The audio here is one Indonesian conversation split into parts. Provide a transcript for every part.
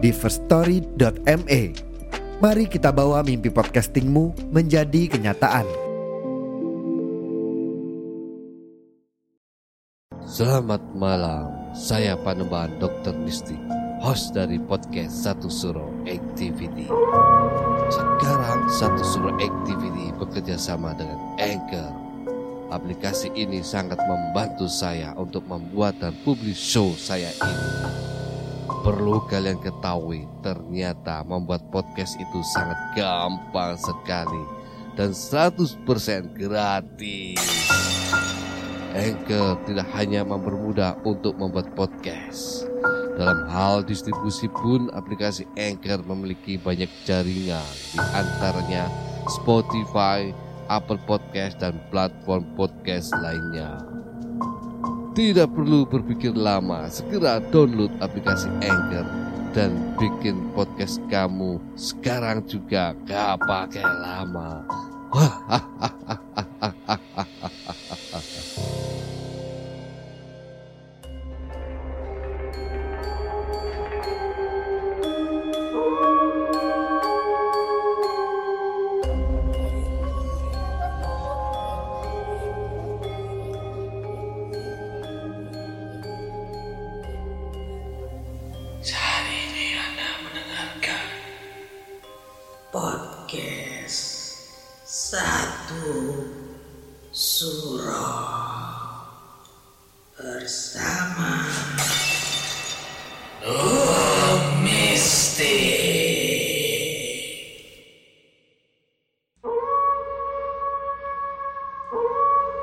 di firststory.me. Mari kita bawa mimpi podcastingmu menjadi kenyataan. Selamat malam, saya Panembahan Dr. Nisti, host dari podcast Satu Suro Activity. Sekarang Satu Suro Activity bekerja sama dengan Anchor. Aplikasi ini sangat membantu saya untuk membuat dan publish show saya ini. Perlu kalian ketahui, ternyata membuat podcast itu sangat gampang sekali dan 100% gratis. Anchor tidak hanya mempermudah untuk membuat podcast. Dalam hal distribusi pun aplikasi Anchor memiliki banyak jaringan, di antaranya Spotify, Apple Podcast, dan platform podcast lainnya. Tidak perlu berpikir lama, segera download aplikasi Anchor dan bikin podcast kamu sekarang juga gak pakai lama. Saat satu suro bersama Om Mistik.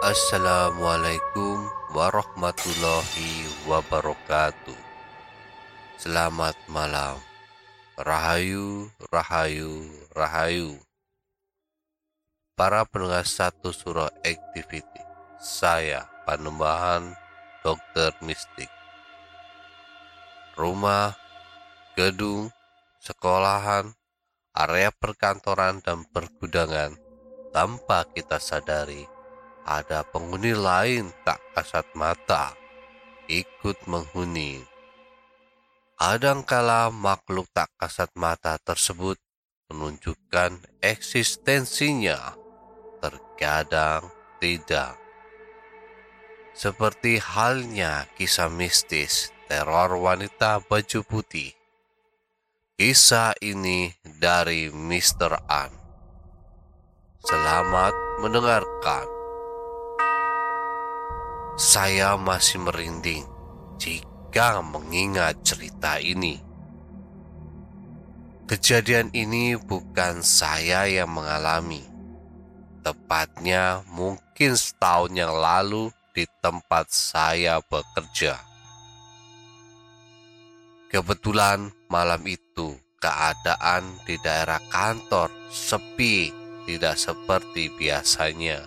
Assalamualaikum warahmatullahi wabarakatuh. Selamat malam. Rahayu, rahayu, rahayu. Para pendengar satu surah activity. Saya Panembahan Dokter Mistik. Rumah, gedung, sekolahan, area perkantoran dan pergudangan tanpa kita sadari ada penghuni lain tak kasat mata ikut menghuni. Kadangkala makhluk tak kasat mata tersebut menunjukkan eksistensinya, terkadang tidak. Seperti halnya kisah mistis teror wanita baju putih. Kisah ini dari Mr. An. Selamat mendengarkan. Saya masih merinding jika mengingat cerita ini. Kejadian ini bukan saya yang mengalami. Tepatnya mungkin setahun yang lalu di tempat saya bekerja. Kebetulan malam itu keadaan di daerah kantor sepi, tidak seperti biasanya.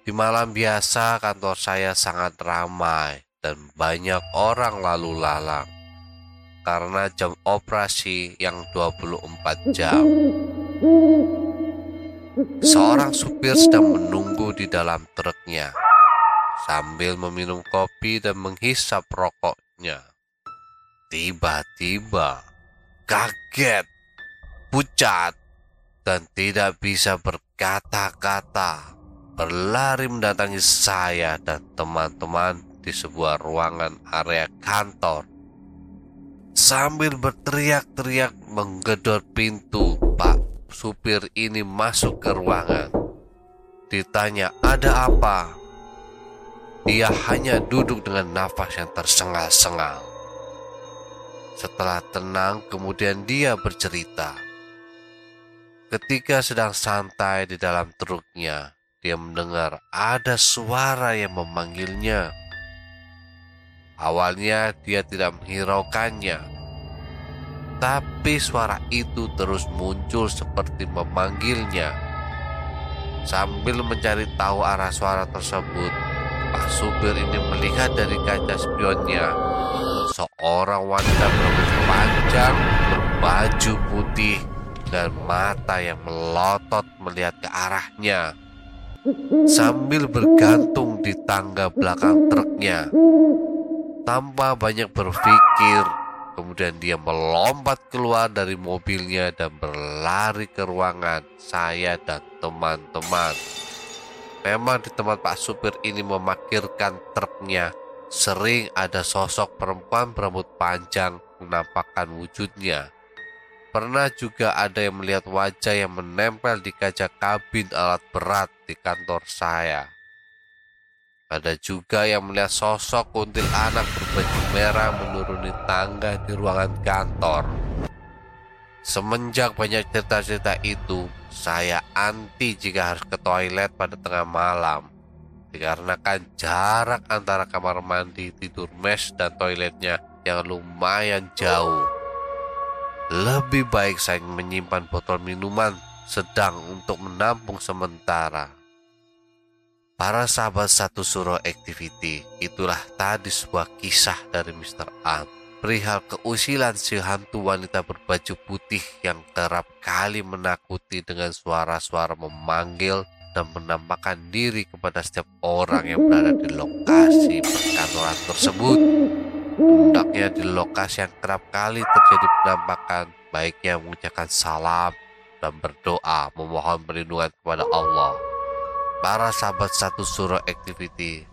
Di malam biasa kantor saya sangat ramai dan banyak orang lalu lalang karena jam operasi yang 24 jam. Seorang supir sedang menunggu di dalam truknya sambil meminum kopi dan menghisap rokoknya. Tiba-tiba kaget, pucat, dan tidak bisa berkata-kata berlari mendatangi saya dan teman-teman di sebuah ruangan area kantor. Sambil berteriak-teriak menggedor pintu, supir ini masuk ke ruangan. Ditanya, ada apa? Dia hanya duduk dengan nafas yang tersengal-sengal. Setelah tenang, kemudian dia bercerita. Ketika sedang santai di dalam truknya, dia mendengar ada suara yang memanggilnya. Awalnya dia tidak menghiraukannya. Tapi suara itu terus muncul seperti memanggilnya. Sambil mencari tahu arah suara tersebut, Pak supir ini melihat dari kaca spionnya seorang wanita berambut panjang, berbaju putih, dan mata yang melotot melihat ke arahnya sambil bergantung di tangga belakang truknya. Tanpa banyak berpikir, kemudian dia melompat keluar dari mobilnya dan berlari ke ruangan saya dan teman-teman. Memang di tempat Pak supir ini memakirkan truknya, sering ada sosok perempuan berambut panjang menampakkan wujudnya. Pernah juga ada yang melihat wajah yang menempel di kaca kabin alat berat di kantor saya. Ada juga yang melihat sosok kuntil anak berbaju merah menuruni tangga di ruangan kantor. Semenjak banyak cerita-cerita itu, saya anti jika harus ke toilet pada tengah malam. Dikarenakan jarak antara kamar mandi, tidur mes, dan toiletnya yang lumayan jauh. Lebih baik saya menyimpan botol minuman sedang untuk menampung sementara. Para sahabat satu suruh activity, itulah tadi sebuah kisah dari Mr. Am. Perihal keusilan si hantu wanita berbaju putih yang kerap kali menakuti dengan suara-suara memanggil dan menampakkan diri kepada setiap orang yang berada di lokasi perkantoran tersebut. Hendaknya di lokasi yang kerap kali terjadi penampakan, baiknya mengucapkan salam dan berdoa memohon perlindungan kepada Allah. Para sahabat satu surah activity,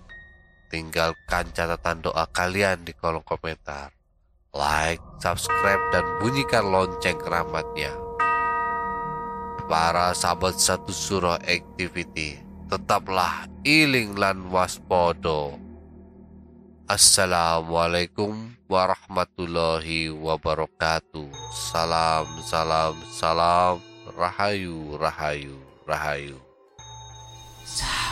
tinggalkan catatan doa kalian di kolom komentar. Like, subscribe, dan bunyikan lonceng keramatnya. Para sahabat satu surah activity, tetaplah iling lan waspodo. Assalamualaikum warahmatullahi wabarakatuh. Salam, salam, salam. Rahayu, rahayu, rahayu. Sahabat